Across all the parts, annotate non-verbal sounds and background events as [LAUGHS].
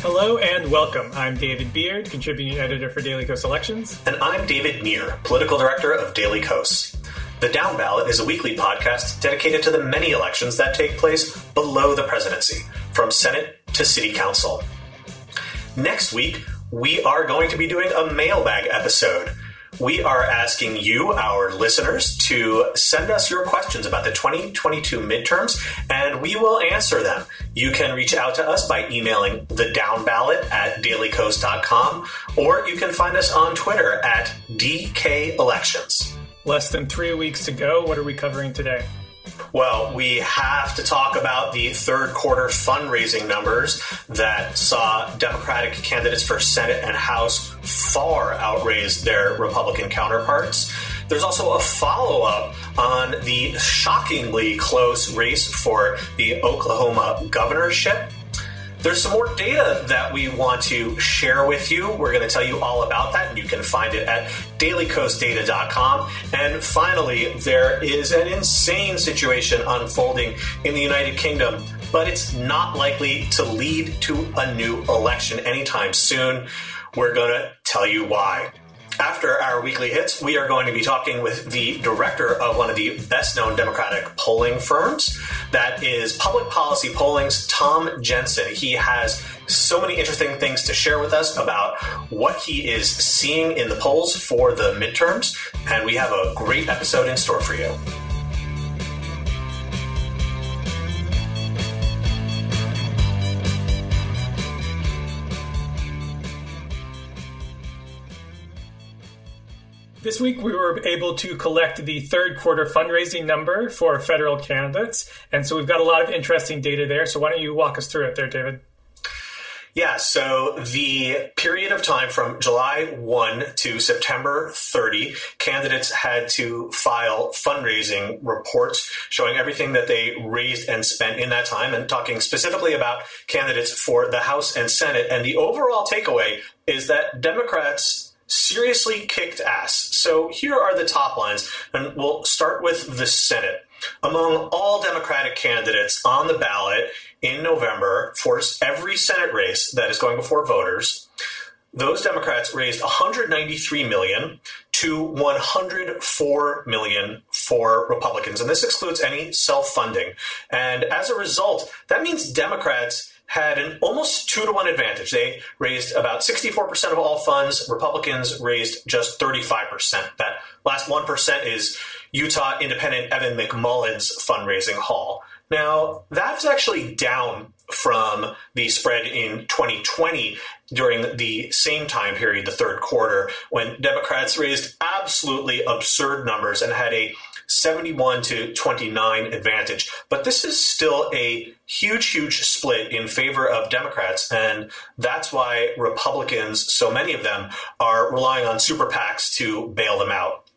Hello and welcome. I'm David Beard, contributing editor for Daily Kos Elections. And I'm David Nir, political director of Daily Kos. The Downballot is a weekly podcast dedicated to the many elections that take place below the presidency, from Senate to City Council. Next week, we are going to be doing a mailbag episode we are asking you, our listeners, to send us your questions about the 2022 midterms, and we will answer them. You can reach out to us by emailing the down ballot at dailykos.com, or you can find us on Twitter at DK Elections. Less than three weeks to go. What are we covering today? Well, we have to talk about the third quarter fundraising numbers that saw Democratic candidates for Senate and House far outraise their Republican counterparts. There's also a follow up on the shockingly close race for the Oklahoma governorship. There's some more data that we want to share with you. We're going to tell you all about that, and you can find it at dailykosdata.com. And finally, there is an insane situation unfolding in the United Kingdom, but it's not likely to lead to a new election anytime soon. We're going to tell you why. After our weekly hits, we are going to be talking with the director of one of the best known Democratic polling firms. That is Public Policy Polling's Tom Jensen. He has so many interesting things to share with us about what he is seeing in the polls for the midterms, and we have a great episode in store for you. This week, we were able to collect the third quarter fundraising number for federal candidates. And so we've got a lot of interesting data there. So why don't you walk us through it there, David? Yeah, so the period of time from July 1 to September 30, candidates had to file fundraising reports showing everything that they raised and spent in that time, and talking specifically about candidates for the House and Senate. And the overall takeaway is that Democrats seriously kicked ass. So here are the top lines, and we'll start with the Senate. Among all Democratic candidates on the ballot in November for every Senate race that is going before voters, those Democrats raised 193 million to 104 million for Republicans, and this excludes any self-funding. And as a result, that means Democrats had an almost two to one advantage. They raised about 64% of all funds. Republicans raised just 35%. That last 1% is Utah independent Evan McMullin's fundraising haul. Now, that's actually down from the spread in 2020 during the same time period, the third quarter, when Democrats raised absolutely absurd numbers and had a 71 to 29 advantage. But this is still a huge, huge split in favor of Democrats. And that's why Republicans, so many of them, are relying on super PACs to bail them out.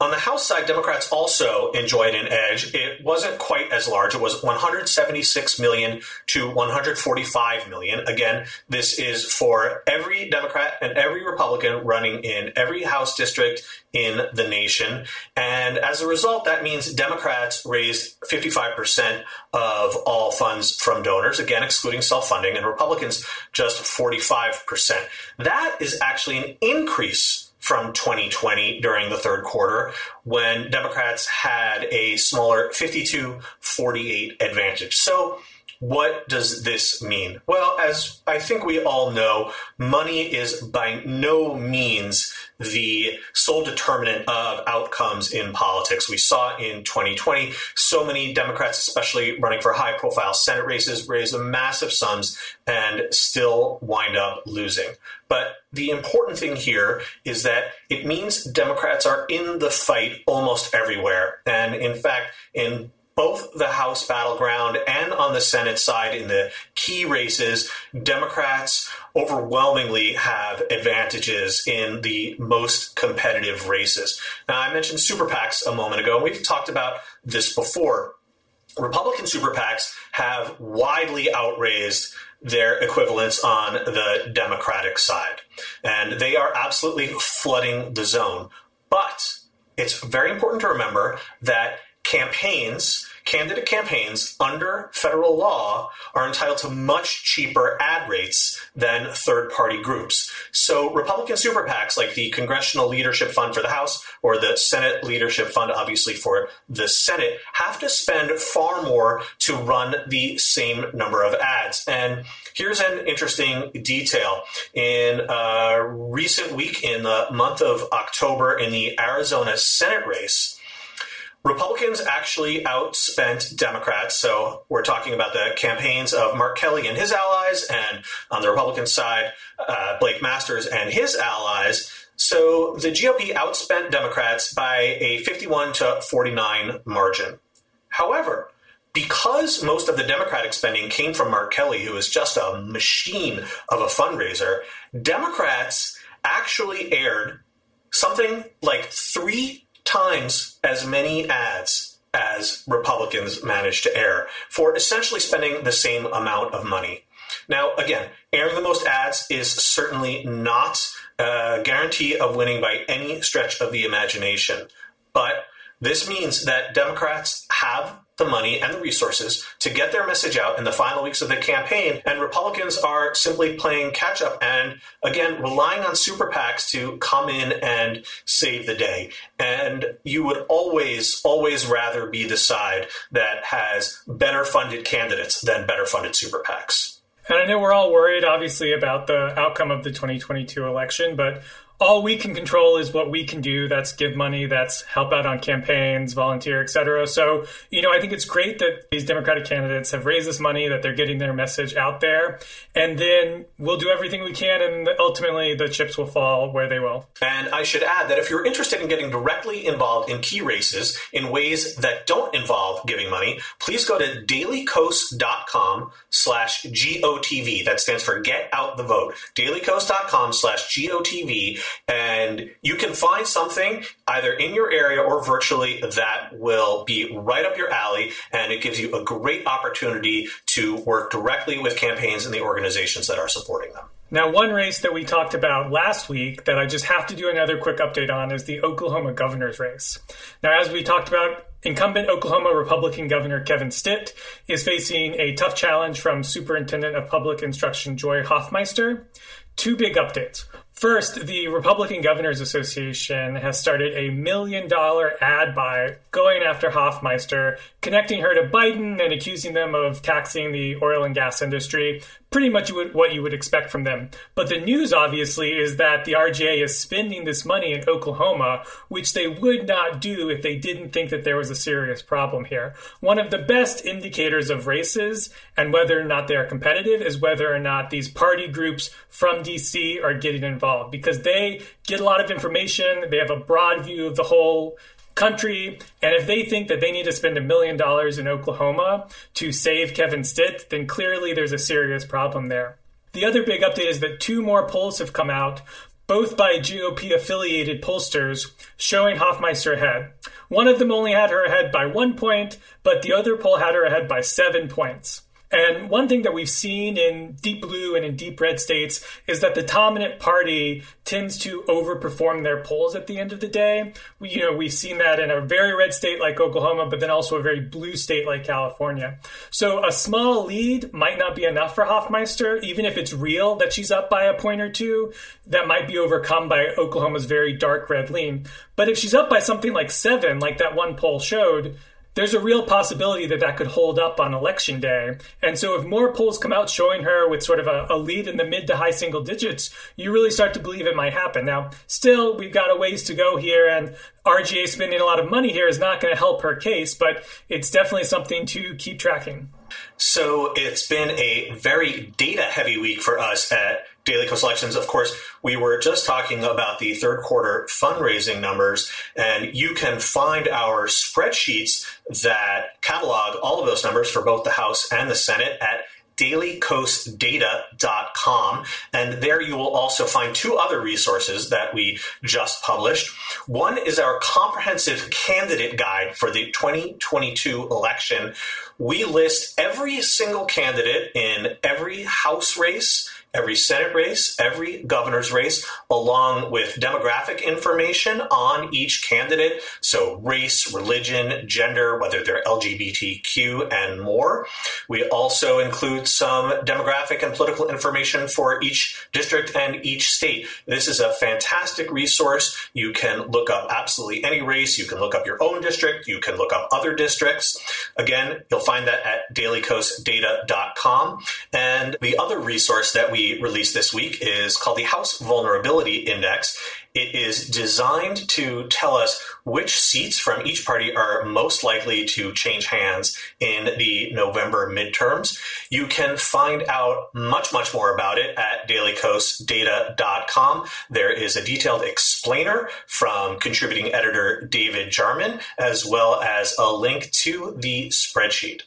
On the House side, Democrats also enjoyed an edge. It wasn't quite as large. It was 176 million to 145 million. Again, this is for every Democrat and every Republican running in every House district in the nation. And as a result, that means Democrats raised 55% of all funds from donors, again, excluding self funding, and Republicans just 45%. That is actually an increase from 2020 during the third quarter when Democrats had a smaller 52 48 advantage. So, what does this mean? Well, as I think we all know, money is by no means the sole determinant of outcomes in politics. We saw in 2020 so many Democrats, especially running for high profile Senate races, raise massive sums and still wind up losing. But the important thing here is that it means Democrats are in the fight almost everywhere. And in fact, in both the House battleground and on the Senate side in the key races, Democrats overwhelmingly have advantages in the most competitive races. Now, I mentioned super PACs a moment ago, and we've talked about this before. Republican super PACs have widely outraised their equivalents on the Democratic side. And they are absolutely flooding the zone. But it's very important to remember that campaigns candidate campaigns under federal law are entitled to much cheaper ad rates than third party groups. So Republican super PACs like the Congressional Leadership Fund for the House or the Senate Leadership Fund, obviously for the Senate, have to spend far more to run the same number of ads. And here's an interesting detail. In a recent week, in the month of October, in the Arizona Senate race, Republicans actually outspent Democrats. So we're talking about the campaigns of Mark Kelly and his allies, and on the Republican side, uh, Blake Masters and his allies. So the GOP outspent Democrats by a 51 to 49 margin. However, because most of the Democratic spending came from Mark Kelly, who is just a machine of a fundraiser, Democrats actually aired something like three times as many ads as Republicans managed to air for essentially spending the same amount of money. Now, again, airing the most ads is certainly not a guarantee of winning by any stretch of the imagination. But this means that Democrats have the money and the resources to get their message out in the final weeks of the campaign. And Republicans are simply playing catch up and, again, relying on super PACs to come in and save the day. And you would always, always rather be the side that has better funded candidates than better funded super PACs. And I know we're all worried, obviously, about the outcome of the 2022 election, but all we can control is what we can do. That's give money, that's help out on campaigns, volunteer, etc. So, you know, I think it's great that these Democratic candidates have raised this money, that they're getting their message out there, and then we'll do everything we can, and ultimately the chips will fall where they will. And I should add that if you're interested in getting directly involved in key races in ways that don't involve giving money, please go to dailykos.com slash gotv That stands for Get Out the Vote. dailykos.com slash GOTV and you can find something either in your area or virtually that will be right up your alley. And it gives you a great opportunity to work directly with campaigns and the organizations that are supporting them. Now, one race that we talked about last week that I just have to do another quick update on is the Oklahoma governor's race. Now, as we talked about, incumbent Oklahoma Republican Governor Kevin Stitt is facing a tough challenge from Superintendent of Public Instruction Joy Hoffmeister. Two big updates. First, the Republican Governors Association has started a million dollar ad buy going after Hoffmeister, connecting her to Biden and accusing them of taxing the oil and gas industry. Pretty much what you would expect from them. But the news, obviously, is that the RGA is spending this money in Oklahoma, which they would not do if they didn't think that there was a serious problem here. One of the best indicators of races and whether or not they are competitive is whether or not these party groups from DC are getting involved because they get a lot of information, they have a broad view of the whole country. And if they think that they need to spend a million dollars in Oklahoma to save Kevin Stitt, then clearly there's a serious problem there. The other big update is that two more polls have come out, both by GOP affiliated pollsters, showing Hoffmeister ahead. One of them only had her ahead by one point, but the other poll had her ahead by seven points. And one thing that we've seen in deep blue and in deep red states is that the dominant party tends to overperform their polls at the end of the day. We, you know, we've seen that in a very red state like Oklahoma, but then also a very blue state like California. So a small lead might not be enough for Hoffmeister, even if it's real that she's up by a point or two. That might be overcome by Oklahoma's very dark red lean. But if she's up by something like seven, like that one poll showed, there's a real possibility that that could hold up on election day. And so if more polls come out showing her with sort of a, a, lead in the mid to high single digits, you really start to believe it might happen. Now, still, we've got a ways to go here, and RGA spending a lot of money here is not going to help her case, but it's definitely something to keep tracking. So it's been a very data heavy week for us at Daily Kos Elections. Of course, we were just talking about the third quarter fundraising numbers, and you can find our spreadsheets that catalog all of those numbers for both the House and the Senate at dailykosdata.com. And there you will also find two other resources that we just published. One is our comprehensive candidate guide for the 2022 election. We list every single candidate in every House race every Senate race, every governor's race, along with demographic information on each candidate. So race, religion, gender, whether they're LGBTQ and more. We also include some demographic and political information for each district and each state. This is a fantastic resource. You can look up absolutely any race. You can look up your own district. You can look up other districts. Again, you'll find that at dailykosdata.com. And the other resource that we released this week is called the House Vulnerability Index. It is designed to tell us which seats from each party are most likely to change hands in the November midterms. You can find out much, much more about it at dailykosdata.com. There is a detailed explainer from contributing editor David Jarman, as well as a link to the spreadsheet.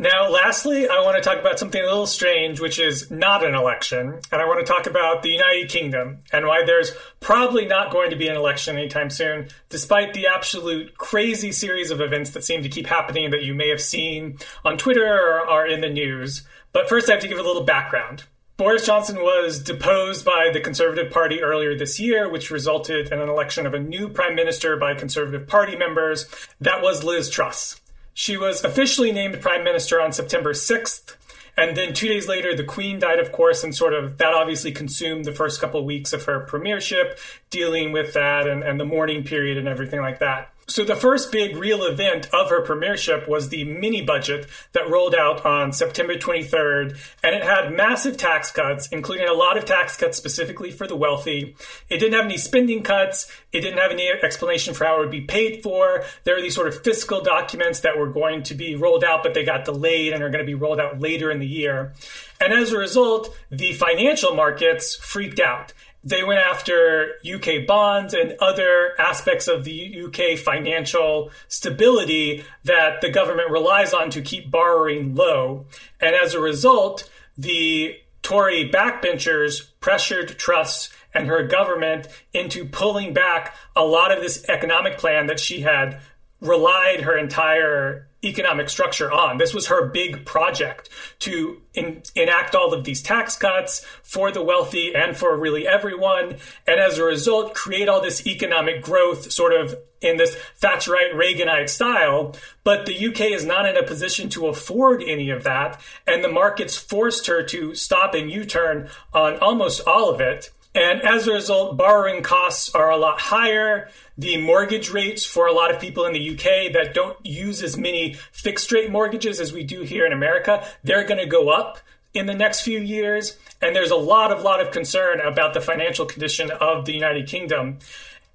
Now, lastly, I want to talk about something a little strange, which is not an election. And I want to talk about the United Kingdom and why there's probably not going to be an election anytime soon, despite the absolute crazy series of events that seem to keep happening that you may have seen on Twitter or are in the news. But first, I have to give a little background. Boris Johnson was deposed by the Conservative Party earlier this year, which resulted in an election of a new prime minister by Conservative Party members. That was Liz Truss. She was officially named prime minister on September 6th. And then two days later, the Queen died, of course, and sort of that obviously consumed the first couple of weeks of her premiership, dealing with that and, and the mourning period and everything like that. So the first big real event of her premiership was the mini budget that rolled out on September 23rd, and it had massive tax cuts, including a lot of tax cuts specifically for the wealthy. It didn't have any spending cuts. It didn't have any explanation for how it would be paid for. There are these sort of fiscal documents that were going to be rolled out, but they got delayed and are going to be rolled out later in the year. And as a result, the financial markets freaked out they went after UK bonds and other aspects of the UK financial stability that the government relies on to keep borrowing low. And as a result, the Tory backbenchers pressured Truss and her government into pulling back a lot of this economic plan that she had relied her entire economic structure on. This was her big project to in, enact all of these tax cuts for the wealthy and for really everyone. And as a result, create all this economic growth sort of in this Thatcherite Reaganite style. But the UK is not in a position to afford any of that. And the markets forced her to stop and U turn on almost all of it. And as a result, borrowing costs are a lot higher. The mortgage rates for a lot of people in the UK that don't use as many fixed rate mortgages as we do here in America, they're going to go up in the next few years. And there's a lot of lot of concern about the financial condition of the United Kingdom.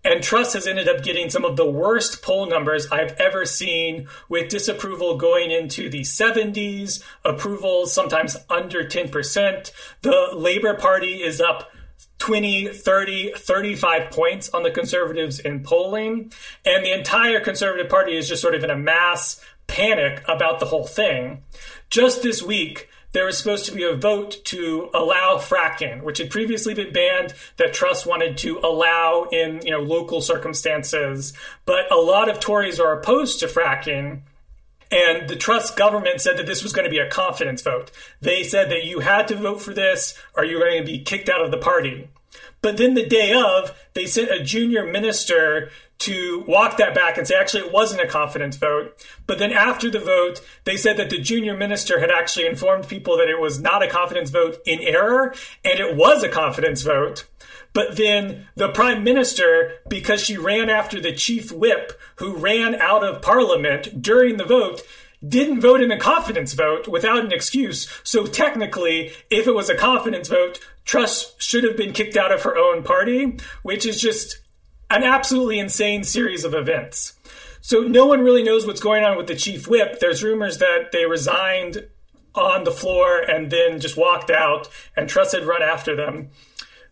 And Truss has ended up getting some of the worst poll numbers I've ever seen, with disapproval going into the 70s, approval sometimes under 10%. The Labour Party is up 20, 30, 35 points on the conservatives in polling. And the entire conservative party is just sort of in a mass panic about the whole thing. Just this week, there was supposed to be a vote to allow fracking, which had previously been banned, that Truss wanted to allow in you know local circumstances. But a lot of Tories are opposed to fracking and the Truss government said that this was going to be a confidence vote. They said that you had to vote for this or you were going to be kicked out of the party. But then the day of, they sent a junior minister to walk that back and say actually it wasn't a confidence vote. But then after the vote, they said that the junior minister had actually informed people that it was not a confidence vote in error and it was a confidence vote. But then the prime minister, because she ran after the chief whip who ran out of parliament during the vote, didn't vote in a confidence vote without an excuse. So technically, if it was a confidence vote, Truss should have been kicked out of her own party, which is just an absolutely insane series of events. So no one really knows what's going on with the chief whip. There's rumors that they resigned on the floor and then just walked out, and Truss had run after them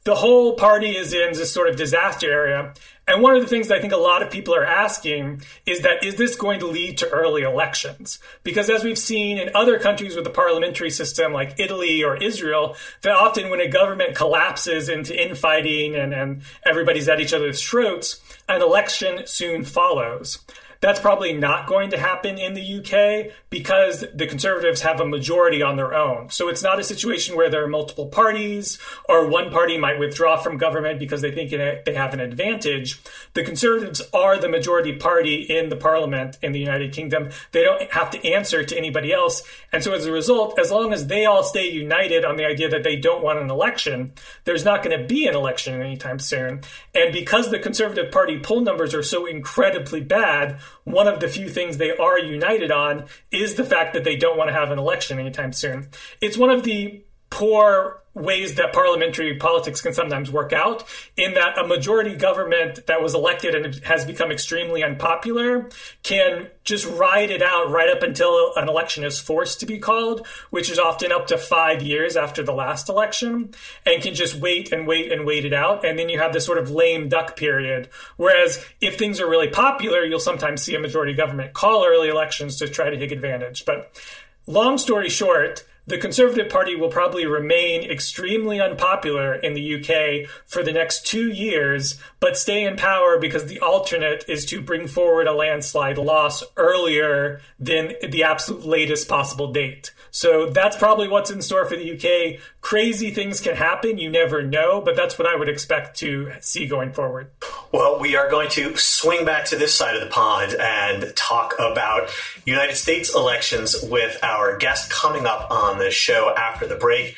the whole party is in this sort of disaster area. And one of the things I think a lot of people are asking is that is this going to lead to early elections? Because as we've seen in other countries with the parliamentary system, like Italy or Israel, that often when a government collapses into infighting and, and everybody's at each other's throats, an election soon follows. That's probably not going to happen in the UK because the Conservatives have a majority on their own. So it's not a situation where there are multiple parties or one party might withdraw from government because they think they have an advantage. The Conservatives are the majority party in the parliament in the United Kingdom. They don't have to answer to anybody else. And so as a result, as long as they all stay united on the idea that they don't want an election, there's not going to be an election anytime soon. And because the Conservative Party poll numbers are so incredibly bad, one of the few things they are united on is the fact that they don't want to have an election anytime soon. It's one of the poor ways that parliamentary politics can sometimes work out in that a majority government that was elected and has become extremely unpopular can just ride it out right up until an election is forced to be called, which is often up to five years after the last election, and can just wait and wait and wait it out. And then you have this sort of lame duck period. Whereas if things are really popular, you'll sometimes see a majority government call early elections to try to take advantage. But long story short, the Conservative Party will probably remain extremely unpopular in the UK for the next two years, but stay in power because the alternate is to bring forward a landslide loss earlier than the absolute latest possible date. So that's probably what's in store for the UK. Crazy things can happen. You never know, but that's what I would expect to see going forward. Well, we are going to swing back to this side of the pond and talk about United States elections with our guest coming up on the show after the break.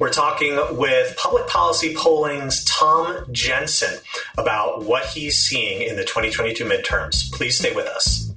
We're talking with Public Policy Polling's Tom Jensen about what he's seeing in the 2022 midterms. Please stay with us.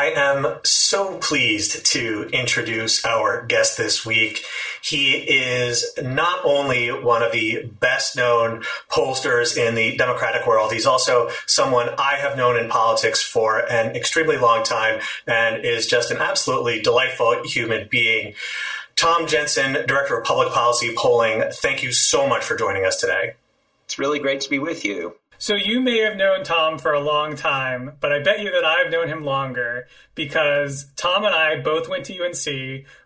I am so pleased to introduce our guest this week. He is not only one of the best known pollsters in the Democratic world, he's also someone I have known in politics for an extremely long time and is just an absolutely delightful human being. Tom Jensen, Director of Public Policy Polling, thank you so much for joining us today. It's really great to be with you. So you may have known Tom for a long time, but I bet you that I've known him longer because Tom and I both went to UNC.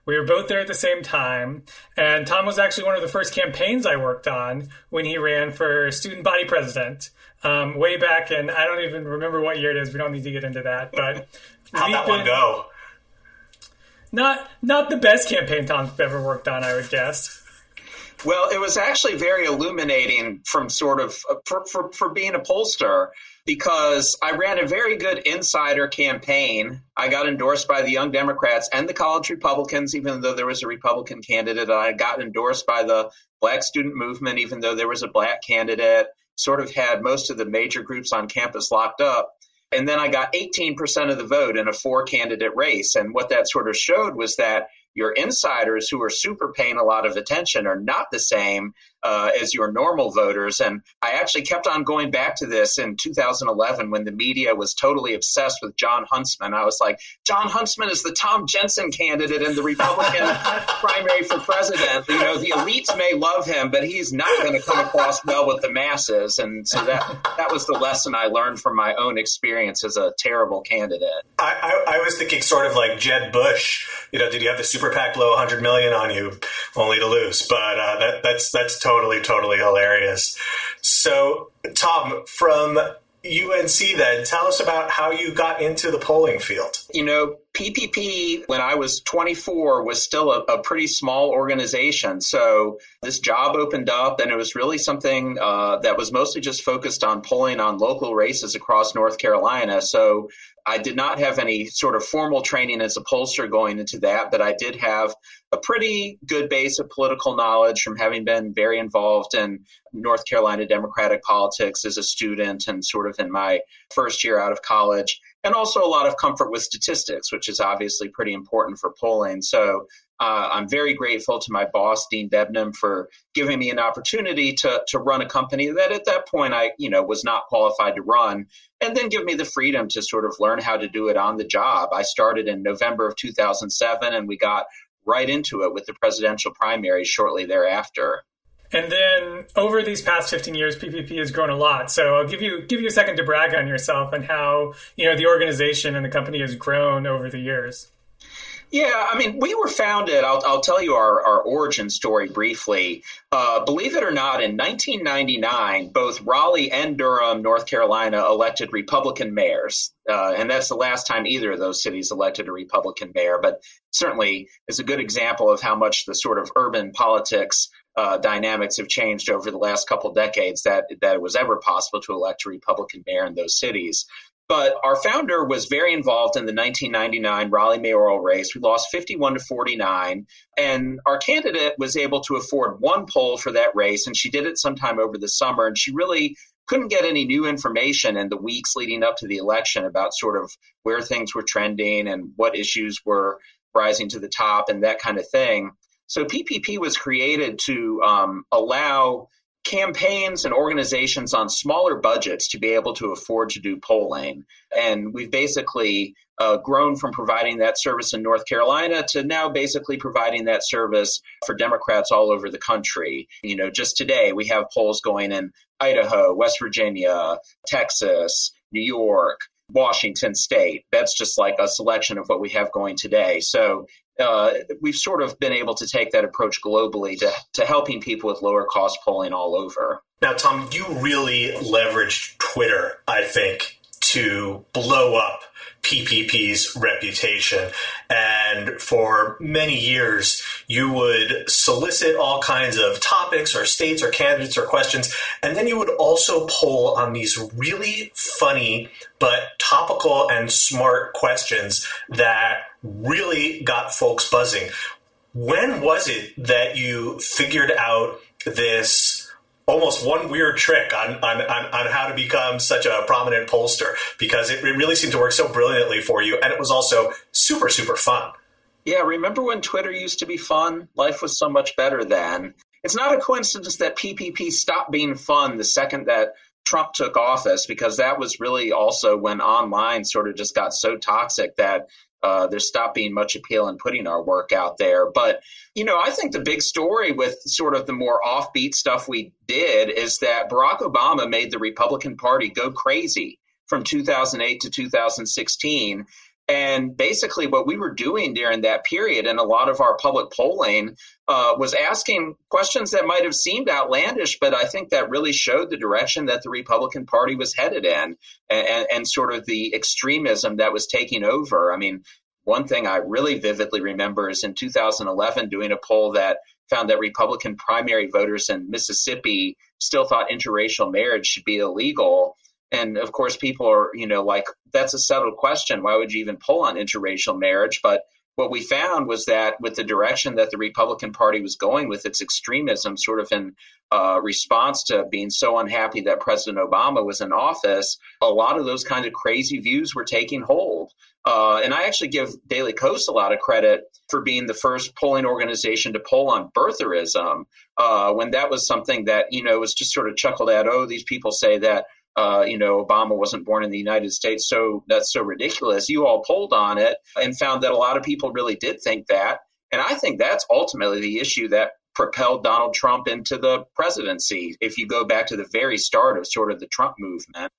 We were both there at the same time. And Tom was actually one of the first campaigns I worked on when he ran for student body president um, way back in, I don't even remember what year it is. We don't need to get into that. But [LAUGHS] how'd that one go? Not, not the best campaign Tom's ever worked on, I would guess. Well, it was actually very illuminating from sort of uh, for, for, for being a pollster because I ran a very good insider campaign. I got endorsed by the Young Democrats and the college Republicans, even though there was a Republican candidate. I got endorsed by the Black Student Movement, even though there was a Black candidate. Sort of had most of the major groups on campus locked up. And then I got 18% of the vote in a four candidate race. And what that sort of showed was that your insiders who are super paying a lot of attention are not the same uh, as your normal voters. And I actually kept on going back to this in 2011 when the media was totally obsessed with Jon Huntsman. I was like, Jon Huntsman is the Tom Jensen candidate in the Republican [LAUGHS] primary for president. You know, the elites may love him, but he's not going to come across well with the masses. And so that that was the lesson I learned from my own experience as a terrible candidate. I, I, I was thinking sort of like Jeb Bush. You know, did you have the super PAC blow 100 million on you only to lose? But uh, that, that's that's totally totally, totally hilarious. So, Tom, from UNC, then tell us about how you got into the polling field. You know, PPP, when I was 24, was still a, a pretty small organization. So this job opened up, and it was really something uh, that was mostly just focused on polling on local races across North Carolina. So I did not have any sort of formal training as a pollster going into that, but I did have a pretty good base of political knowledge from having been very involved in North Carolina Democratic politics as a student and sort of in my first year out of college, and also a lot of comfort with statistics, which is obviously pretty important for polling. So uh, I'm very grateful to my boss, Dean Debnam, for giving me an opportunity to to run a company that at that point I, you know, was not qualified to run, and then give me the freedom to sort of learn how to do it on the job. I started in November of 2007, and we got right into it with the presidential primary shortly thereafter. And then over these past 15 years, PPP has grown a lot. So I'll give you give you a second to brag on yourself and how you know the organization and the company has grown over the years. Yeah, I mean, we were founded. I'll, I'll tell you our, our origin story briefly. Uh, believe it or not, in 1999, both Raleigh and Durham, North Carolina, elected Republican mayors. Uh, and that's the last time either of those cities elected a Republican mayor, but certainly is a good example of how much the sort of urban politics uh, dynamics have changed over the last couple decades that, that it was ever possible to elect a Republican mayor in those cities. But our founder was very involved in the 1999 Raleigh mayoral race. We lost 51 to 49, and our candidate was able to afford one poll for that race, and she did it sometime over the summer. And she really couldn't get any new information in the weeks leading up to the election about sort of where things were trending and what issues were rising to the top and that kind of thing. So PPP was created to um, allow campaigns and organizations on smaller budgets to be able to afford to do polling. And we've basically uh, grown from providing that service in North Carolina to now basically providing that service for Democrats all over the country. You know, just today we have polls going in Idaho, West Virginia, Texas, New York, Washington State. That's just like a selection of what we have going today. So uh, we've sort of been able to take that approach globally to, to helping people with lower cost polling all over. Now, Tom, you really leveraged Twitter, I think, to blow up PPP's reputation. And for many years, you would solicit all kinds of topics or states or candidates or questions. And then you would also poll on these really funny but topical and smart questions that really got folks buzzing. When was it that you figured out this almost one weird trick on, on, on, on, how to become such a prominent pollster because it, it really seemed to work so brilliantly for you. And it was also super, super fun. Yeah, remember when Twitter used to be fun? Life was so much better then. It's not a coincidence that PPP stopped being fun the second that Trump took office because that was really also when online sort of just got so toxic that uh, there stopped being much appeal in putting our work out there. But, you know, I think the big story with sort of the more offbeat stuff we did is that Barack Obama made the Republican Party go crazy from 2008 to 2016. And basically, what we were doing during that period, and a lot of our public polling, uh, was asking questions that might have seemed outlandish, but I think that really showed the direction that the Republican Party was headed in and, and sort of the extremism that was taking over. I mean, one thing I really vividly remember is in 2011 doing a poll that found that Republican primary voters in Mississippi still thought interracial marriage should be illegal. And of course, people are, you know, like, that's a settled question. Why would you even pull on interracial marriage? But what we found was that with the direction that the Republican Party was going with its extremism, sort of in uh, response to being so unhappy that President Obama was in office, a lot of those kind of crazy views were taking hold. Uh, and I actually give Daily Kos a lot of credit for being the first polling organization to poll on birtherism, uh, when that was something that, you know, was just sort of chuckled at. Oh, these people say that uh, you know, Obama wasn't born in the United States, so that's so ridiculous. You all polled on it and found that a lot of people really did think that. And I think that's ultimately the issue that propelled Donald Trump into the presidency, if you go back to the very start of sort of the Trump movement.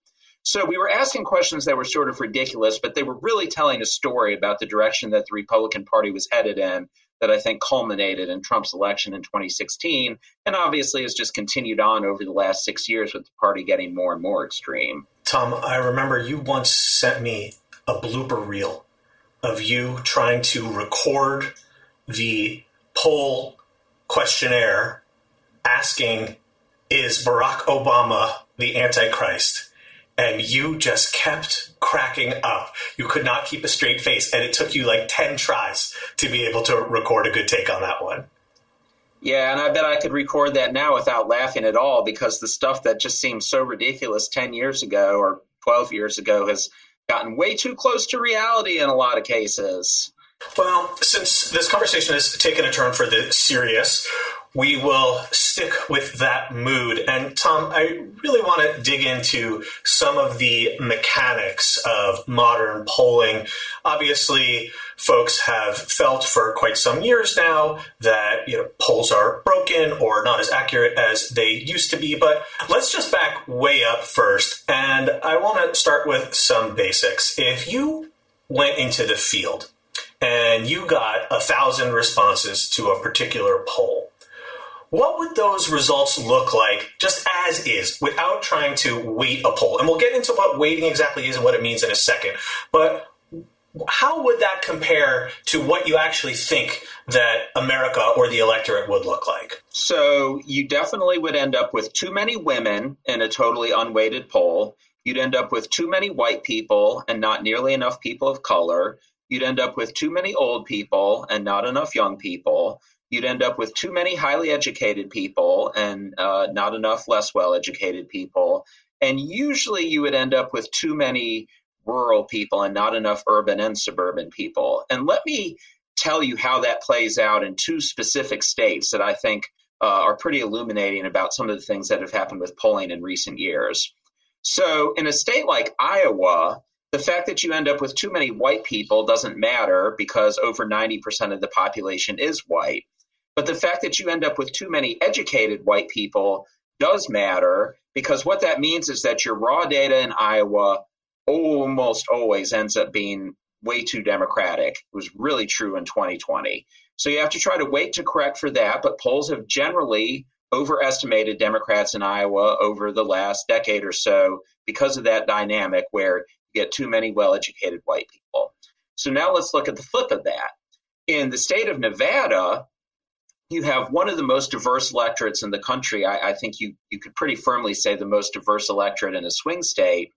So we were asking questions that were sort of ridiculous, but they were really telling a story about the direction that the Republican Party was headed in that I think culminated in Trump's election in 2016, and obviously has just continued on over the last six years with the party getting more and more extreme. Tom, I remember you once sent me a blooper reel of you trying to record the poll questionnaire asking, Is Barack Obama the Antichrist? And you just kept cracking up. You could not keep a straight face, and it took you like 10 tries to be able to record a good take on that one. Yeah, and I bet I could record that now without laughing at all because the stuff that just seemed so ridiculous 10 years ago or 12 years ago has gotten way too close to reality in a lot of cases. Well, since this conversation has taken a turn for the serious, we will stick with that mood. And Tom, I really want to dig into some of the mechanics of modern polling. Obviously, folks have felt for quite some years now that you know polls are broken or not as accurate as they used to be. But let's just back way up first, and I want to start with some basics. If you went into the field and you got a thousand responses to a particular poll. What would those results look like just as is without trying to weight a poll? And we'll get into what weighting exactly is and what it means in a second. But how would that compare to what you actually think that America or the electorate would look like? So you definitely would end up with too many women in a totally unweighted poll. You'd end up with too many white people and not nearly enough people of color. You'd end up with too many old people and not enough young people. You'd end up with too many highly educated people and uh, not enough less well educated people. And usually you would end up with too many rural people and not enough urban and suburban people. And let me tell you how that plays out in two specific states that I think uh, are pretty illuminating about some of the things that have happened with polling in recent years. So, in a state like Iowa, the fact that you end up with too many white people doesn't matter because over 90% of the population is white. But the fact that you end up with too many educated white people does matter because what that means is that your raw data in Iowa almost always ends up being way too democratic. It was really true in 2020. So you have to try to weight to correct for that, but polls have generally overestimated Democrats in Iowa over the last decade or so because of that dynamic where you get too many well educated white people. So now let's look at the flip of that. In the state of Nevada, you have one of the most diverse electorates in the country. I, I think you, you could pretty firmly say the most diverse electorate in a swing state.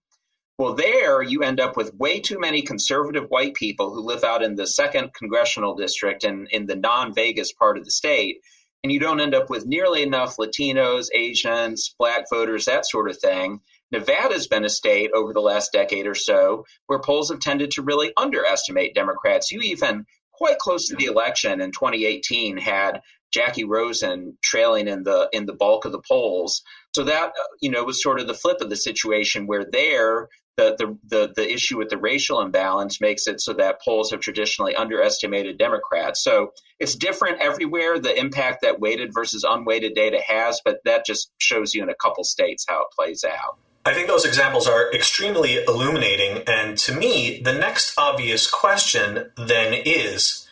Well, there you end up with way too many conservative white people who live out in the second congressional district and in the non Vegas part of the state. And you don't end up with nearly enough Latinos, Asians, black voters, that sort of thing. Nevada's been a state over the last decade or so where polls have tended to really underestimate Democrats. You even, quite close to the election in 2018, had Jacky Rosen trailing in the in the bulk of the polls. So that uh, you know was sort of the flip of the situation where there the, the, the, the issue with the racial imbalance makes it so that polls have traditionally underestimated Democrats. So it's different everywhere, the impact that weighted versus unweighted data has, but that just shows you in a couple states how it plays out. I think those examples are extremely illuminating. And to me, the next obvious question then is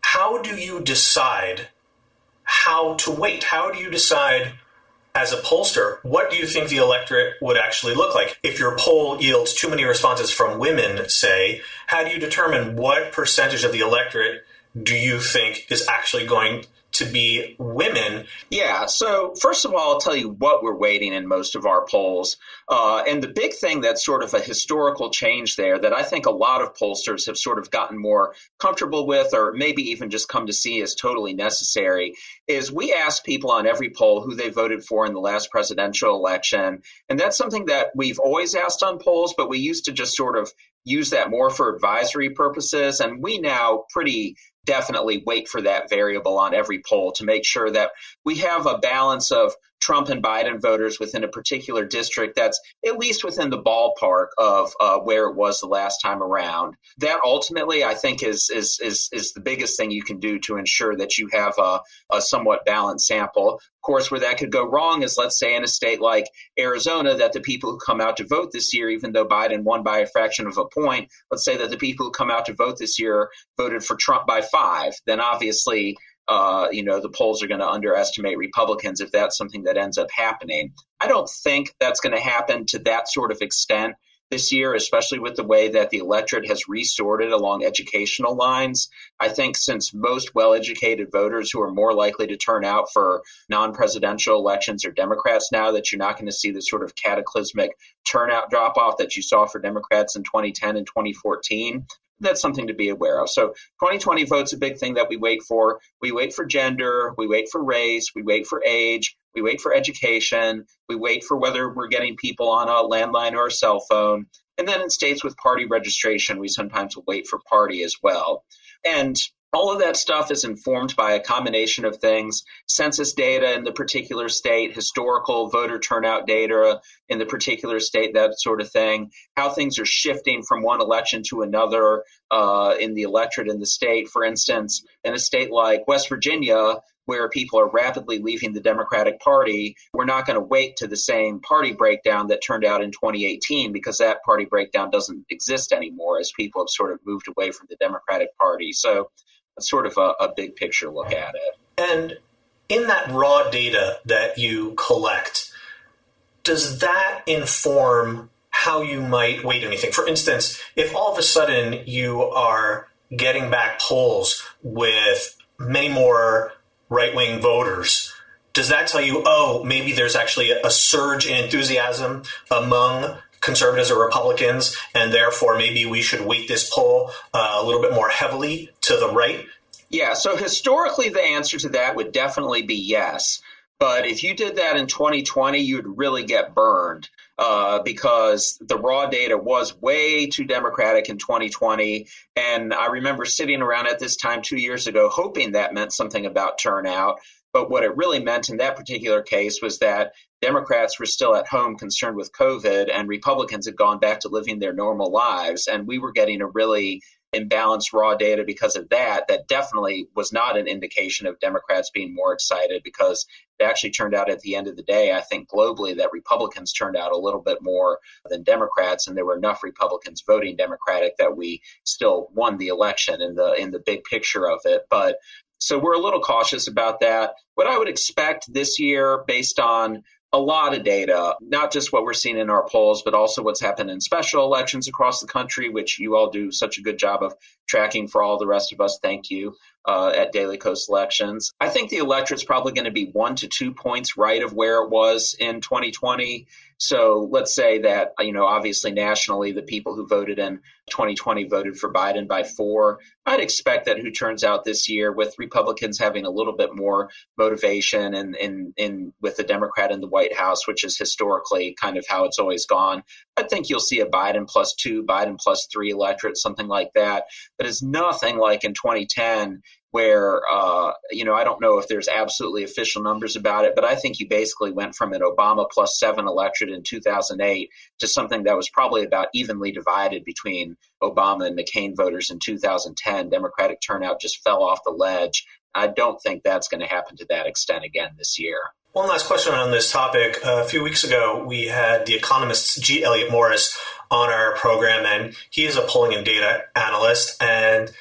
how do you decide how to weight. How do you decide as a pollster, what do you think the electorate would actually look like? If your poll yields too many responses from women, say, how do you determine what percentage of the electorate do you think is actually going to be women. Yeah. So, first of all, I'll tell you what we're weighting in most of our polls. Uh, and the big thing that's sort of a historical change there that I think a lot of pollsters have sort of gotten more comfortable with, or maybe even just come to see as totally necessary, is we ask people on every poll who they voted for in the last presidential election. And that's something that we've always asked on polls, but we used to just sort of use that more for advisory purposes. And we now pretty definitely weight for that variable on every poll to make sure that we have a balance of Trump and Biden voters within a particular district that's at least within the ballpark of uh, where it was the last time around. That ultimately, I think, is is is is the biggest thing you can do to ensure that you have a, a somewhat balanced sample. Of course, where that could go wrong is, let's say, in a state like Arizona, that the people who come out to vote this year, even though Biden won by a fraction of a point, let's say that the people who come out to vote this year voted for Trump by five, then obviously uh, you know, the polls are going to underestimate Republicans if that's something that ends up happening. I don't think that's going to happen to that sort of extent this year, especially with the way that the electorate has resorted along educational lines. I think since most well educated voters who are more likely to turn out for non presidential elections are Democrats now, that you're not going to see the sort of cataclysmic turnout drop off that you saw for Democrats in 2010 and 2014 that's something to be aware of. So 2020 vote's a big thing that we weight for. We weight for gender, we weight for race, we weight for age, we weight for education, we weight for whether we're getting people on a landline or a cell phone. And then in states with party registration, we sometimes weight for party as well. And all of that stuff is informed by a combination of things census data in the particular state, historical voter turnout data in the particular state, that sort of thing, how things are shifting from one election to another uh, in the electorate in the state. For instance, in a state like West Virginia, where people are rapidly leaving the Democratic Party, we're not going to weight to the same party breakdown that turned out in 2018 because that party breakdown doesn't exist anymore as people have sort of moved away from the Democratic Party. So, sort of a, a big picture look at it. And in that raw data that you collect, does that inform how you might weight anything? For instance, if all of a sudden you are getting back polls with many more right wing voters, does that tell you, oh, maybe there's actually a surge in enthusiasm among conservatives or Republicans, and therefore maybe we should weight this poll uh, a little bit more heavily to the right? Yeah, so historically, the answer to that would definitely be yes. But if you did that in 2020, you'd really get burned uh, because the raw data was way too Democratic in 2020. And I remember sitting around at this time two years ago hoping that meant something about turnout. But what it really meant in that particular case was that Democrats were still at home concerned with COVID, and Republicans had gone back to living their normal lives. And we were getting a really imbalanced raw data because of that, that definitely was not an indication of Democrats being more excited because it actually turned out at the end of the day, I think globally, that Republicans turned out a little bit more than Democrats, and there were enough Republicans voting Democratic that we still won the election in the in the big picture of it. But so we're a little cautious about that. What I would expect this year, based on a lot of data, not just what we're seeing in our polls, but also what's happened in special elections across the country, which you all do such a good job of tracking for all the rest of us. Thank you uh, at Daily Kos elections. I think the electorate's probably going to be one to two points right of where it was in 2020. So let's say that, you know, obviously nationally, the people who voted in 2020 voted for Biden by four. I'd expect that who turns out this year with Republicans having a little bit more motivation and in, in with the Democrat in the White House, which is historically kind of how it's always gone. I think you'll see a Biden plus two, Biden plus three electorate, something like that. But it's nothing like in 2010 where uh, you know I don't know if there's absolutely official numbers about it, but I think you basically went from an Obama plus seven electorate in 2008 to something that was probably about evenly divided between Obama and McCain voters in 2010. Democratic turnout just fell off the ledge. I don't think that's going to happen to that extent again this year. One last question on this topic. Uh, a few weeks ago, we had the economist G. Elliott Morris on our program, and he is a polling and data analyst. And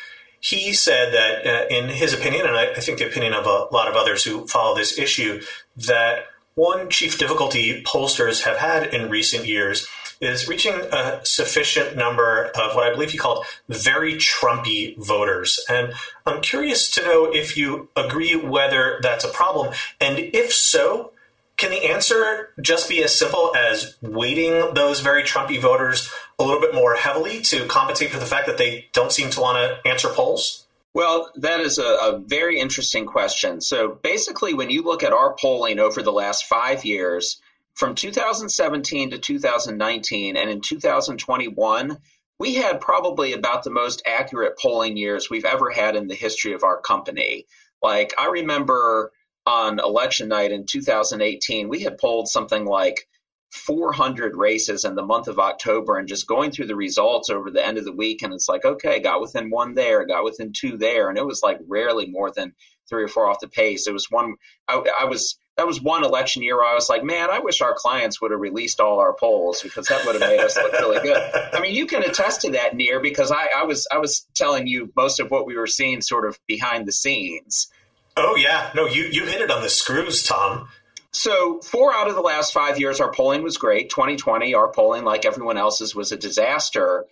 he said that, uh, in his opinion, and I, I, think the opinion of a lot of others who follow this issue, that one chief difficulty pollsters have had in recent years is reaching a sufficient number of what I believe he called very Trumpy voters. And I'm curious to know if you agree whether that's a problem. And if so, can the answer just be as simple as weighting those very Trumpy voters a little bit more heavily to compensate for the fact that they don't seem to want to answer polls? Well, that is a, a, very interesting question. So basically, when you look at our polling over the last five years, from 2017 to 2019 and in 2021, we had probably about the most accurate polling years we've ever had in the history of our company. Like, I remember on election night in 2018, we had polled something like 400 races in the month of October and just going through the results over the end of the week. And it's like, okay, got within one there, got within two there. And it was like rarely more than three or four off the pace. It was one, I, I was, that was one election year where I was like, man, I wish our clients would have released all our polls because that would have made us look really good. I mean, you can attest to that, Nir, because I, I was, I was telling you most of what we were seeing sort of behind the scenes. Oh yeah, no, you you hit it on the screws, Tom. So, four out of the last five years, our polling was great. 2020, our polling, like everyone else's, was a disaster.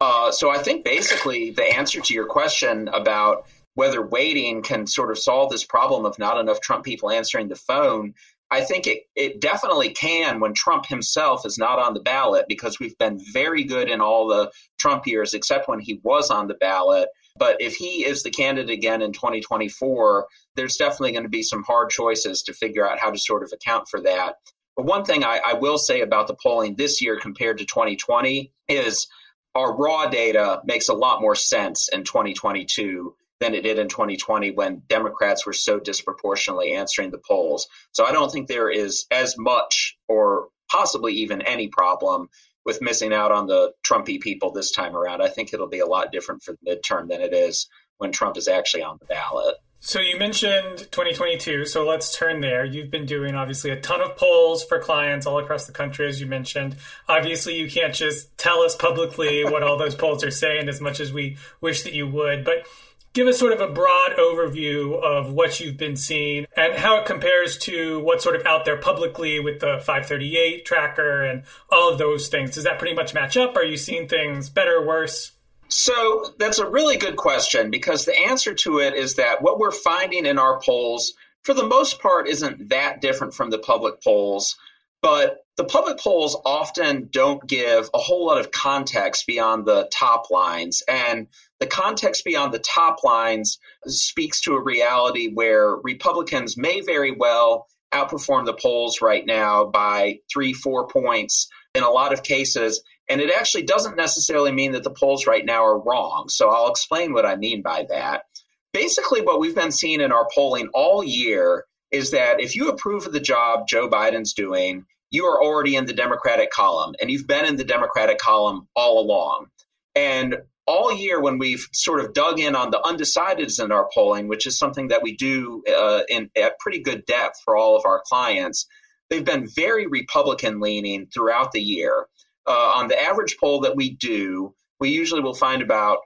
Uh, so, I think basically the answer to your question about whether weighting can sort of solve this problem of not enough Trump people answering the phone, I think it, it definitely can when Trump himself is not on the ballot because we've been very good in all the Trump years, except when he was on the ballot. But if he is the candidate again in 2024, there's definitely going to be some hard choices to figure out how to sort of account for that. But one thing I, I will say about the polling this year compared to 2020 is our raw data makes a lot more sense in 2022 than it did in 2020 when Democrats were so disproportionately answering the polls. So I don't think there is as much or possibly even any problem with missing out on the Trumpy people this time around. I think it'll be a lot different for the midterm than it is when Trump is actually on the ballot. So you mentioned 2022, so let's turn there. You've been doing obviously a ton of polls for clients all across the country, as you mentioned. Obviously, you can't just tell us publicly [LAUGHS] what all those polls are saying as much as we wish that you would, but give us sort of a broad overview of what you've been seeing and how it compares to what's sort of out there publicly with the 538 tracker and all of those things. Does that pretty much match up? Are you seeing things better, or worse? So that's a really good question because the answer to it is that what we're finding in our polls, for the most part, isn't that different from the public polls. But the public polls often don't give a whole lot of context beyond the top lines. And the context beyond the top lines speaks to a reality where Republicans may very well outperform the polls right now by three, four points in a lot of cases. And it actually doesn't necessarily mean that the polls right now are wrong. So I'll explain what I mean by that. Basically, what we've been seeing in our polling all year is that if you approve of the job Joe Biden's doing, you are already in the Democratic column, and you've been in the Democratic column all along. And all year, when we've sort of dug in on the undecideds in our polling, which is something that we do uh, in at pretty good depth for all of our clients, they've been very Republican leaning throughout the year uh, on the average poll that we do, we usually will find about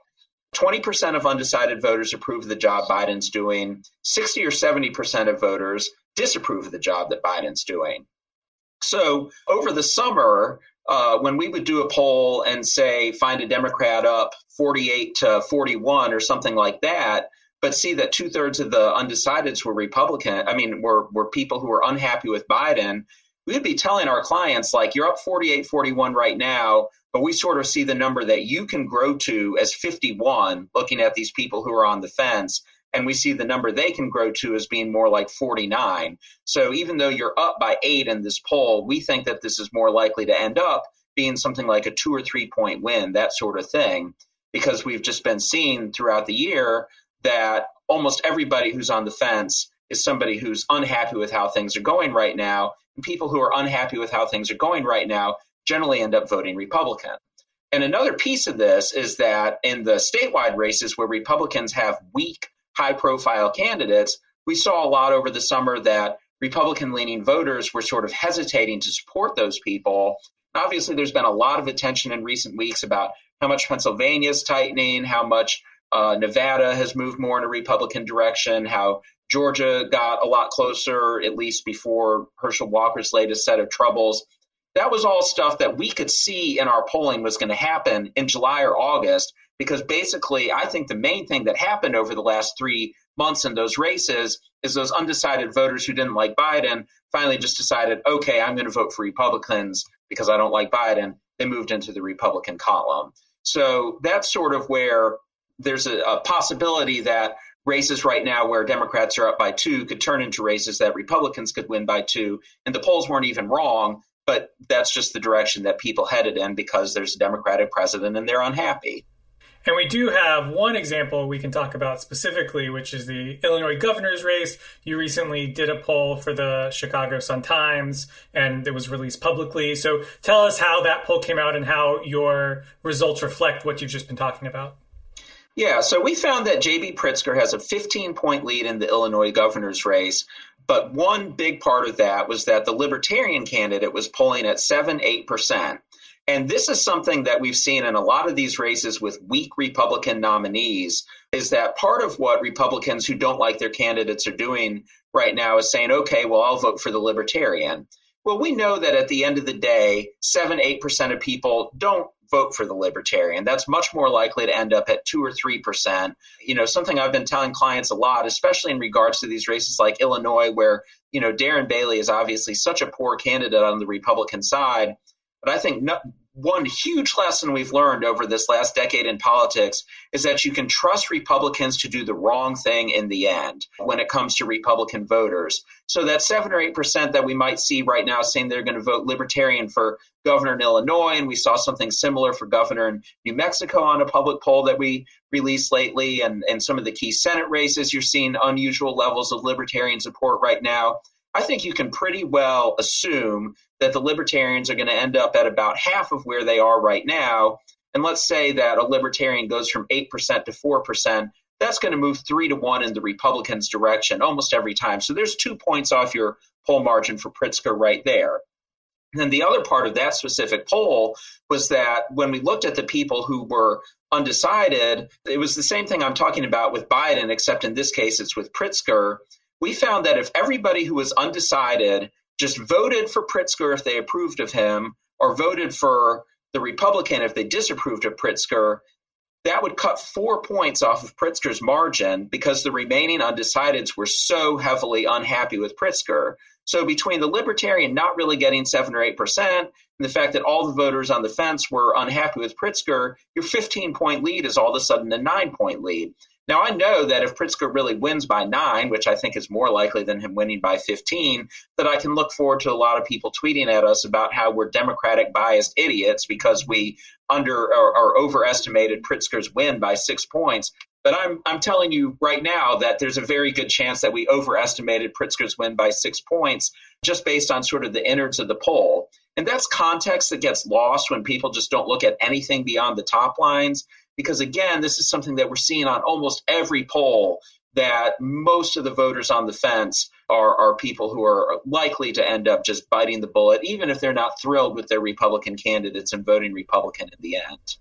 20% of undecided voters approve of the job Biden's doing, 60 or 70% of voters disapprove of the job that Biden's doing. So over the summer, uh, when we would do a poll and say find a Democrat up 48 to 41 or something like that, but see that two thirds of the undecideds were Republican, I mean, were, were people who were unhappy with Biden, we would be telling our clients like you're up 48 41 right now but we sort of see the number that you can grow to as 51 looking at these people who are on the fence and we see the number they can grow to as being more like 49 so even though you're up by 8 in this poll we think that this is more likely to end up being something like a 2 or 3 point win that sort of thing because we've just been seeing throughout the year that almost everybody who's on the fence is somebody who's unhappy with how things are going right now people who are unhappy with how things are going right now generally end up voting Republican. And another piece of this is that in the statewide races where Republicans have weak, high profile candidates, we saw a lot over the summer that Republican leaning voters were sort of hesitating to support those people. Obviously, there's been a lot of attention in recent weeks about how much Pennsylvania is tightening, how much uh, Nevada has moved more in a Republican direction, how Georgia got a lot closer, at least before Herschel Walker's latest set of troubles. That was all stuff that we could see in our polling was going to happen in July or August, because basically, I think the main thing that happened over the last three months in those races is those undecided voters who didn't like Biden finally just decided, okay, I'm going to vote for Republicans because I don't like Biden. They moved into the Republican column. So that's sort of where there's a, a possibility that races right now where Democrats are up by two could turn into races that Republicans could win by two. And the polls weren't even wrong, but that's just the direction that people headed in because there's a Democratic president and they're unhappy. And we do have one example we can talk about specifically, which is the Illinois governor's race. You recently did a poll for the Chicago Sun Times and it was released publicly. So tell us how that poll came out and how your results reflect what you've just been talking about. Yeah, so we found that J.B. Pritzker has a 15 point lead in the Illinois governor's race. But one big part of that was that the Libertarian candidate was polling at 7 8%. And this is something that we've seen in a lot of these races with weak Republican nominees is that part of what Republicans who don't like their candidates are doing right now is saying, okay, well, I'll vote for the Libertarian. Well, we know that at the end of the day, 7 8% of people don't vote for the libertarian. That's much more likely to end up at 2 or 3%. You know, something I've been telling clients a lot, especially in regards to these races like Illinois, where, you know, Darren Bailey is obviously such a poor candidate on the Republican side. But I think no, one huge lesson we've learned over this last decade in politics is that you can trust Republicans to do the wrong thing in the end when it comes to Republican voters. So that seven or eight percent that we might see right now saying they're going to vote Libertarian for governor in Illinois, and we saw something similar for governor in New Mexico on a public poll that we released lately, and, and some of the key Senate races, you're seeing unusual levels of Libertarian support right now. I think you can pretty well assume that the libertarians are going to end up at about half of where they are right now. And let's say that a libertarian goes from 8% to 4%. that's going to move three to one in the Republicans' direction almost every time. So there's two points off your poll margin for Pritzker right there. And then the other part of that specific poll was that when we looked at the people who were undecided, it was the same thing I'm talking about with Biden, except in this case it's with Pritzker. We found that if everybody who was undecided just voted for Pritzker if they approved of him, or voted for the Republican if they disapproved of Pritzker, that would cut four points off of Pritzker's margin because the remaining undecideds were so heavily unhappy with Pritzker. So between the libertarian not really getting seven or eight percent and the fact that all the voters on the fence were unhappy with Pritzker, your 15 point lead is all of a sudden a nine point lead. Now, I know that if Pritzker really wins by nine, which I think is more likely than him winning by 15, that I can look forward to a lot of people tweeting at us about how we're Democratic biased idiots because we under or, or overestimated Pritzker's win by six points. But I'm, I'm telling you right now that there's a very good chance that we overestimated Pritzker's win by six points just based on sort of the innards of the poll. And that's context that gets lost when people just don't look at anything beyond the top lines because again, this is something that we're seeing on almost every poll that most of the voters on the fence are, are people who are likely to end up just biting the bullet, even if they're not thrilled with their Republican candidates and voting Republican in the end.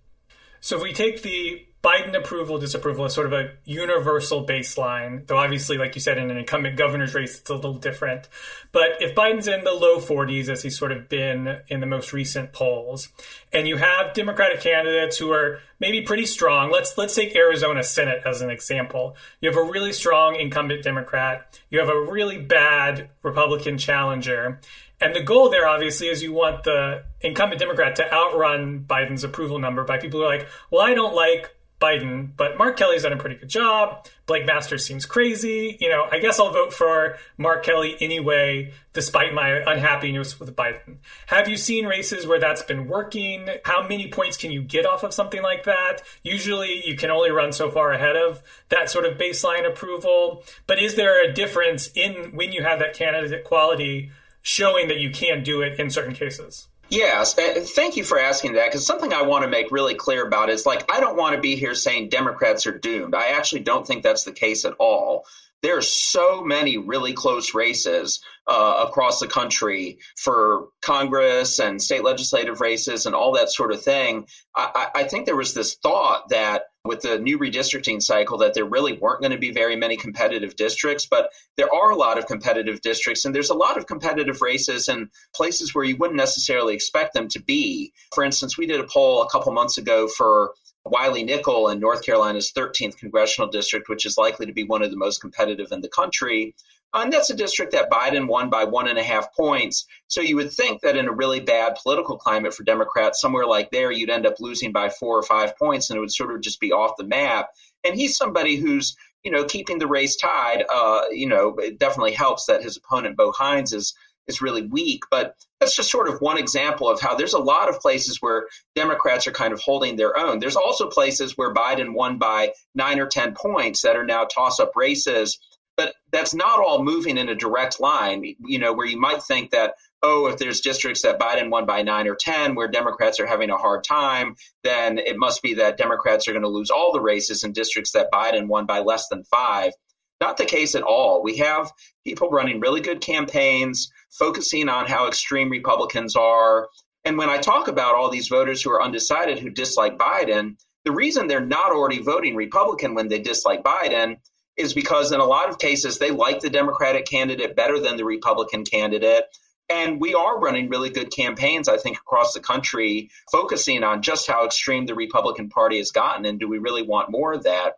So if we take the Biden approval, disapproval is sort of a universal baseline, though obviously, like you said, in an incumbent governor's race, it's a little different. But if Biden's in the low 40s, as he's sort of been in the most recent polls, and you have Democratic candidates who are maybe pretty strong, let's let's take Arizona Senate as an example. You have a really strong incumbent Democrat, you have a really bad Republican challenger, and the goal there, obviously, is you want the incumbent Democrat to outrun Biden's approval number by people who are like, well, I don't like Biden, but Mark Kelly's done a pretty good job. Blake Masters seems crazy. You know, I guess I'll vote for Mark Kelly anyway, despite my unhappiness with Biden. Have you seen races where that's been working? How many points can you get off of something like that? Usually you can only run so far ahead of that sort of baseline approval. But is there a difference in when you have that candidate quality showing that you can do it in certain cases. Yes, thank you for asking that because something I want to make really clear about is like I don't want to be here saying Democrats are doomed. I actually don't think that's the case at all there are so many really close races uh, across the country for Congress and state legislative races and all that sort of thing. I, I, think there was this thought that with the new redistricting cycle that there really weren't going to be very many competitive districts, but there are a lot of competitive districts and there's a lot of competitive races in places where you wouldn't necessarily expect them to be. For instance, we did a poll a couple months ago for Wiley Nickel in North Carolina's 13th congressional district, which is likely to be one of the most competitive in the country. And that's a district that Biden won by one and a half points. So you would think that in a really bad political climate for Democrats, somewhere like there, you'd end up losing by four or five points and it would sort of just be off the map. And he's somebody who's, you know, keeping the race tied. Uh, you know, it definitely helps that his opponent, Bo Hines, is is really weak. But that's just sort of one example of how there's a lot of places where Democrats are kind of holding their own. There's also places where Biden won by nine or 10 points that are now toss up races. But that's not all moving in a direct line, you know, where you might think that, oh, if there's districts that Biden won by nine or 10 where Democrats are having a hard time, then it must be that Democrats are going to lose all the races in districts that Biden won by less than five. Not the case at all. We have people running really good campaigns, focusing on how extreme Republicans are. And when I talk about all these voters who are undecided who dislike Biden, the reason they're not already voting Republican when they dislike Biden is because in a lot of cases they like the Democratic candidate better than the Republican candidate. And we are running really good campaigns, I think, across the country, focusing on just how extreme the Republican Party has gotten. And do we really want more of that?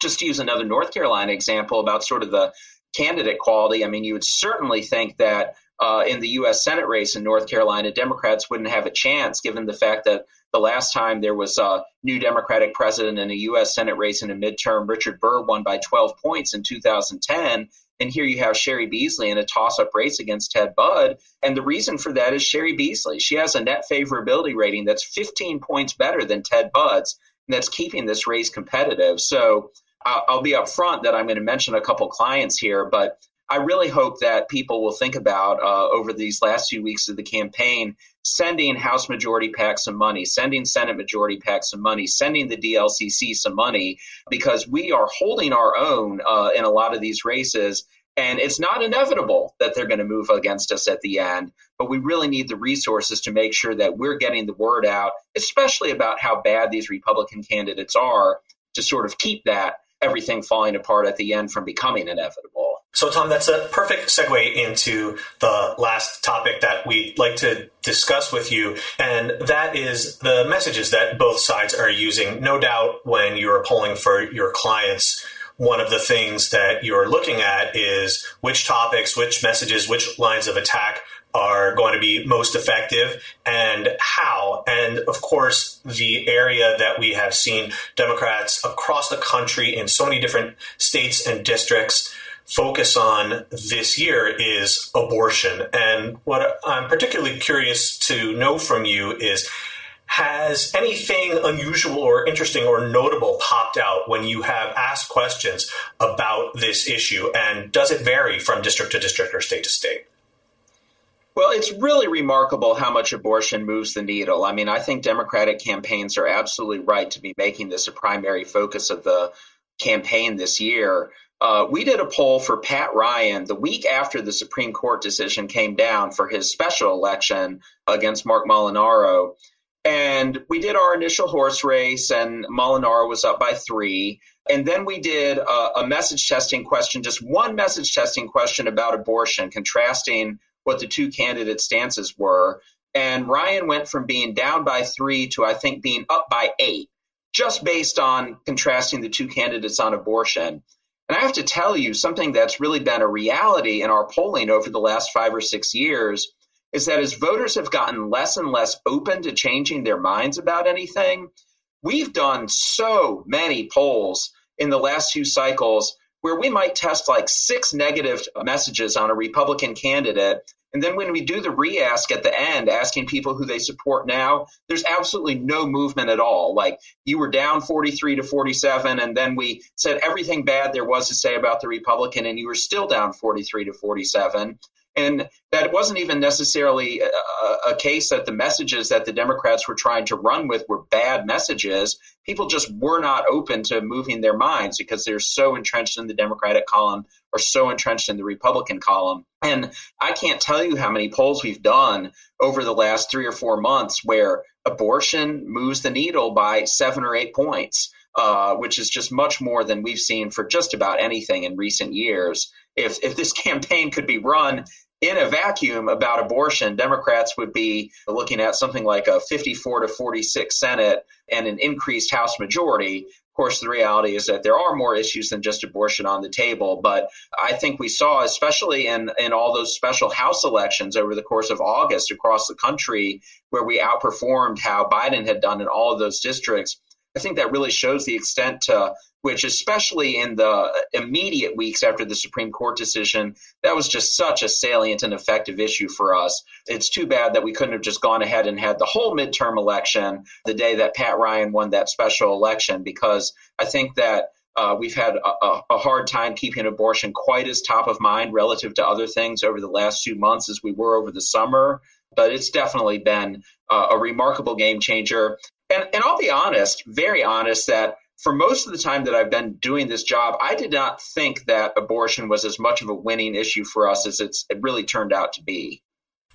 just to use another North Carolina example about sort of the candidate quality, I mean, you would certainly think that uh, in the U.S. Senate race in North Carolina, Democrats wouldn't have a chance given the fact that the last time there was a new Democratic president in a U.S. Senate race in a midterm, Richard Burr won by 12 points in 2010. And here you have Cheri Beasley in a toss up race against Ted Budd. And the reason for that is Cheri Beasley. She has a net favorability rating that's 15 points better than Ted Budd's, and that's keeping this race competitive. So I'll, I'll be upfront that I'm going to mention a couple clients here, but I really hope that people will think about uh, over these last few weeks of the campaign sending House Majority PAC some money, sending Senate Majority PAC some money, sending the DLCC some money, because we are holding our own uh, in a lot of these races. And it's not inevitable that they're going to move against us at the end, but we really need the resources to make sure that we're getting the word out, especially about how bad these Republican candidates are, to sort of keep that everything falling apart at the end from becoming inevitable. So, Tom, that's a perfect segue into the last topic that we'd like to discuss with you, and that is the messages that both sides are using. No doubt, when you're polling for your clients, one of the things that you're looking at is which topics, which messages, which lines of attack are going to be most effective and how. And of course, the area that we have seen Democrats across the country in so many different states and districts focus on this year is abortion. And what I'm particularly curious to know from you is has anything unusual or interesting or notable popped out when you have asked questions about this issue? And does it vary from district to district or state to state? Well, it's really remarkable how much abortion moves the needle. I mean, I think Democratic campaigns are absolutely right to be making this a primary focus of the campaign this year. Uh, we did a poll for Pat Ryan the week after the Supreme Court decision came down for his special election against Marc Molinaro. And we did our initial horse race, and Molinaro was up by three. And then we did a, a message testing question, just one message testing question about abortion, contrasting what the two candidate stances were. And Ryan went from being down by three to, I think, being up by eight, just based on contrasting the two candidates on abortion. And I have to tell you, something that's really been a reality in our polling over the last five or six years is that as voters have gotten less and less open to changing their minds about anything, we've done so many polls in the last two cycles where we might test like six negative messages on a Republican candidate and then when we do the re-ask at the end, asking people who they support now, there's absolutely no movement at all. Like you were down 43 to 47, and then we said everything bad there was to say about the Republican, and you were still down 43 to 47. And that wasn't even necessarily a, a, case that the messages that the Democrats were trying to run with were bad messages. People just were not open to moving their minds because they're so entrenched in the Democratic column or so entrenched in the Republican column. And I can't tell you how many polls we've done over the last three or four months where abortion moves the needle by seven or eight points. Uh, which is just much more than we've seen for just about anything in recent years. If if this [LAUGHS] campaign could be run in a vacuum about abortion, Democrats would be looking at something like a 54 to 46 Senate and an increased House majority. Course, the reality is that there are more issues than just abortion on the table. But I think we saw, especially in, in all those special House elections over the course of August across the country, where we outperformed how Biden had done in all of those districts. I think that really shows the extent to which, especially in the immediate weeks after the Supreme Court decision, that was just such a salient and effective issue for us. It's too bad that we couldn't have just gone ahead and had the whole midterm election the day that Pat Ryan won that special election, because I think that uh, we've had a, a, hard time keeping abortion quite as top of mind relative to other things over the last few months as we were over the summer. But it's definitely been uh, a remarkable game changer. And, and I'll be honest, very honest, that for most of the time that I've been doing this job, I did not think that abortion was as much of a winning issue for us as it's, it really turned out to be.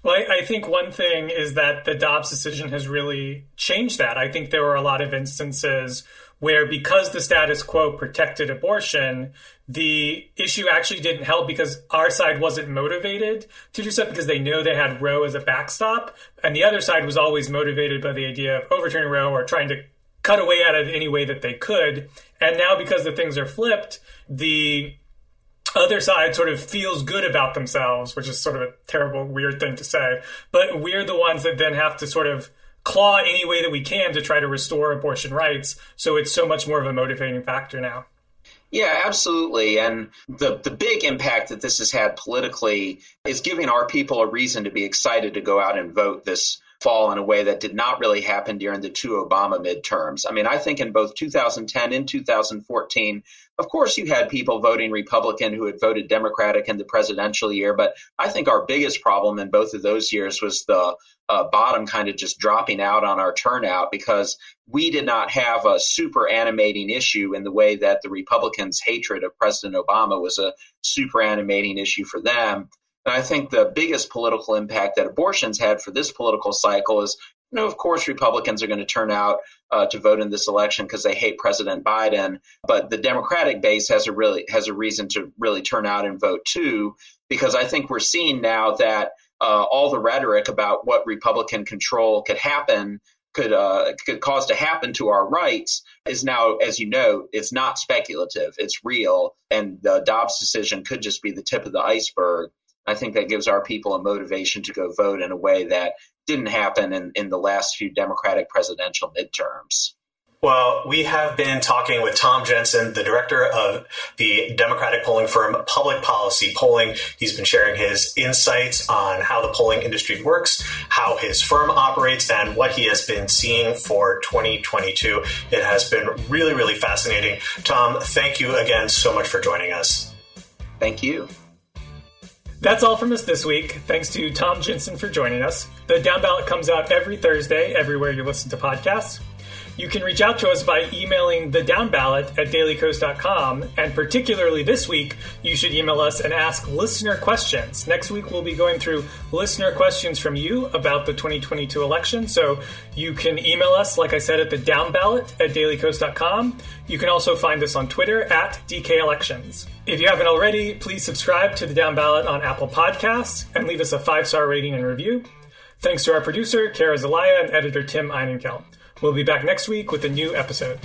Well, I, I, think one thing is that the Dobbs decision has really changed that. I think there were a lot of instances where, because the status quo protected abortion, the issue actually didn't help because our side wasn't motivated to do so because they know they had Roe as a backstop. And the other side was always motivated by the idea of overturning Roe or trying to cut away at it any way that they could. And now, because the things are flipped, the other side sort of feels good about themselves, which is sort of a terrible, weird thing to say. But we're the ones that then have to sort of claw any way that we can to try to restore abortion rights. So it's so much more of a motivating factor now. Yeah, absolutely. And the, the big impact that this has had politically is giving our people a reason to be excited to go out and vote this fall in a way that did not really happen during the two Obama midterms. I mean, I think in both 2010 and 2014, of course, you had people voting Republican who had voted Democratic in the presidential year, but I think our biggest problem in both of those years was the uh, bottom kind of just dropping out on our turnout because we did not have a super animating issue in the way that the Republicans' hatred of President Obama was a super animating issue for them. And I think the biggest political impact that abortions had for this political cycle is, you know, of course, Republicans are going to turn out uh, to vote in this election because they hate President Biden, but the Democratic base has a really has a reason to really turn out and vote too, because I think we're seeing now that uh, all the rhetoric about what Republican control could happen could uh, could cause to happen to our rights is now, as you know, it's not speculative; it's real, and the Dobbs decision could just be the tip of the iceberg. I think that gives our people a motivation to go vote in a way that didn't happen in, in the last few Democratic presidential midterms. Well, we have been talking with Tom Jensen, the director of the Democratic polling firm Public Policy Polling. He's been sharing his insights on how the polling industry works, how his firm operates, and what he has been seeing for 2022. It has been really, really fascinating. Tom, thank you again so much for joining us. Thank you. That's all from us this week. Thanks to Tom Jensen for joining us. The Downballot comes out every Thursday, everywhere you listen to podcasts. You can reach out to us by emailing the down ballot at dailykos.com. And particularly this week, you should email us and ask listener questions. Next week, we'll be going through listener questions from you about the 2022 election. So you can email us, like I said, at the down ballot at dailykos.com. You can also find us on Twitter at DK Elections. If you haven't already, please subscribe to the Downballot on Apple Podcasts and leave us a five star rating and review. Thanks to our producer, Cara Zelaya, and editor, Tim Einenkel. We'll be back next week with a new episode.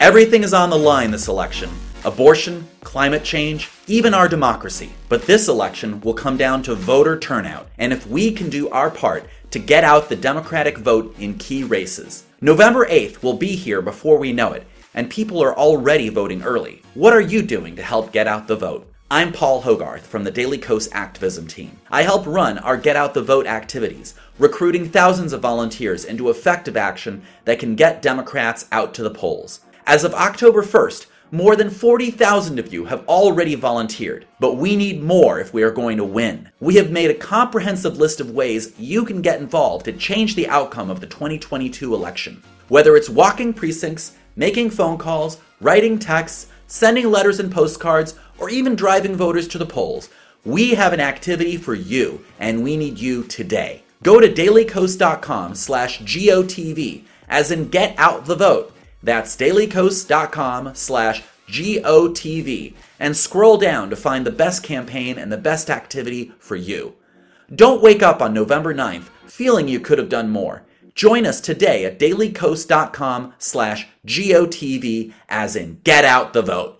Everything is on the line this election abortion, climate change, even our democracy. But this election will come down to voter turnout, and if we can do our part to get out the Democratic vote in key races. November 8th will be here before we know it, and people are already voting early. What are you doing to help get out the vote? I'm Paul Hogarth from the Daily Kos activism team. I help run our Get Out the Vote activities, recruiting thousands of volunteers into effective action that can get Democrats out to the polls. As of October 1st, more than 40,000 of you have already volunteered, but we need more if we are going to win. We have made a comprehensive list of ways you can get involved to change the outcome of the 2022 election. Whether it's walking precincts, making phone calls, writing texts, sending letters and postcards, or even driving voters to the polls, we have an activity for you, and we need you today. Go to dailykos.com slash GOTV, as in get out the vote that's dailykos.com slash GOTV and scroll down to find the best campaign and the best activity for you. Don't wake up on November 9th feeling you could have done more. Join us today at dailykos.com slash GOTV as in get out the vote.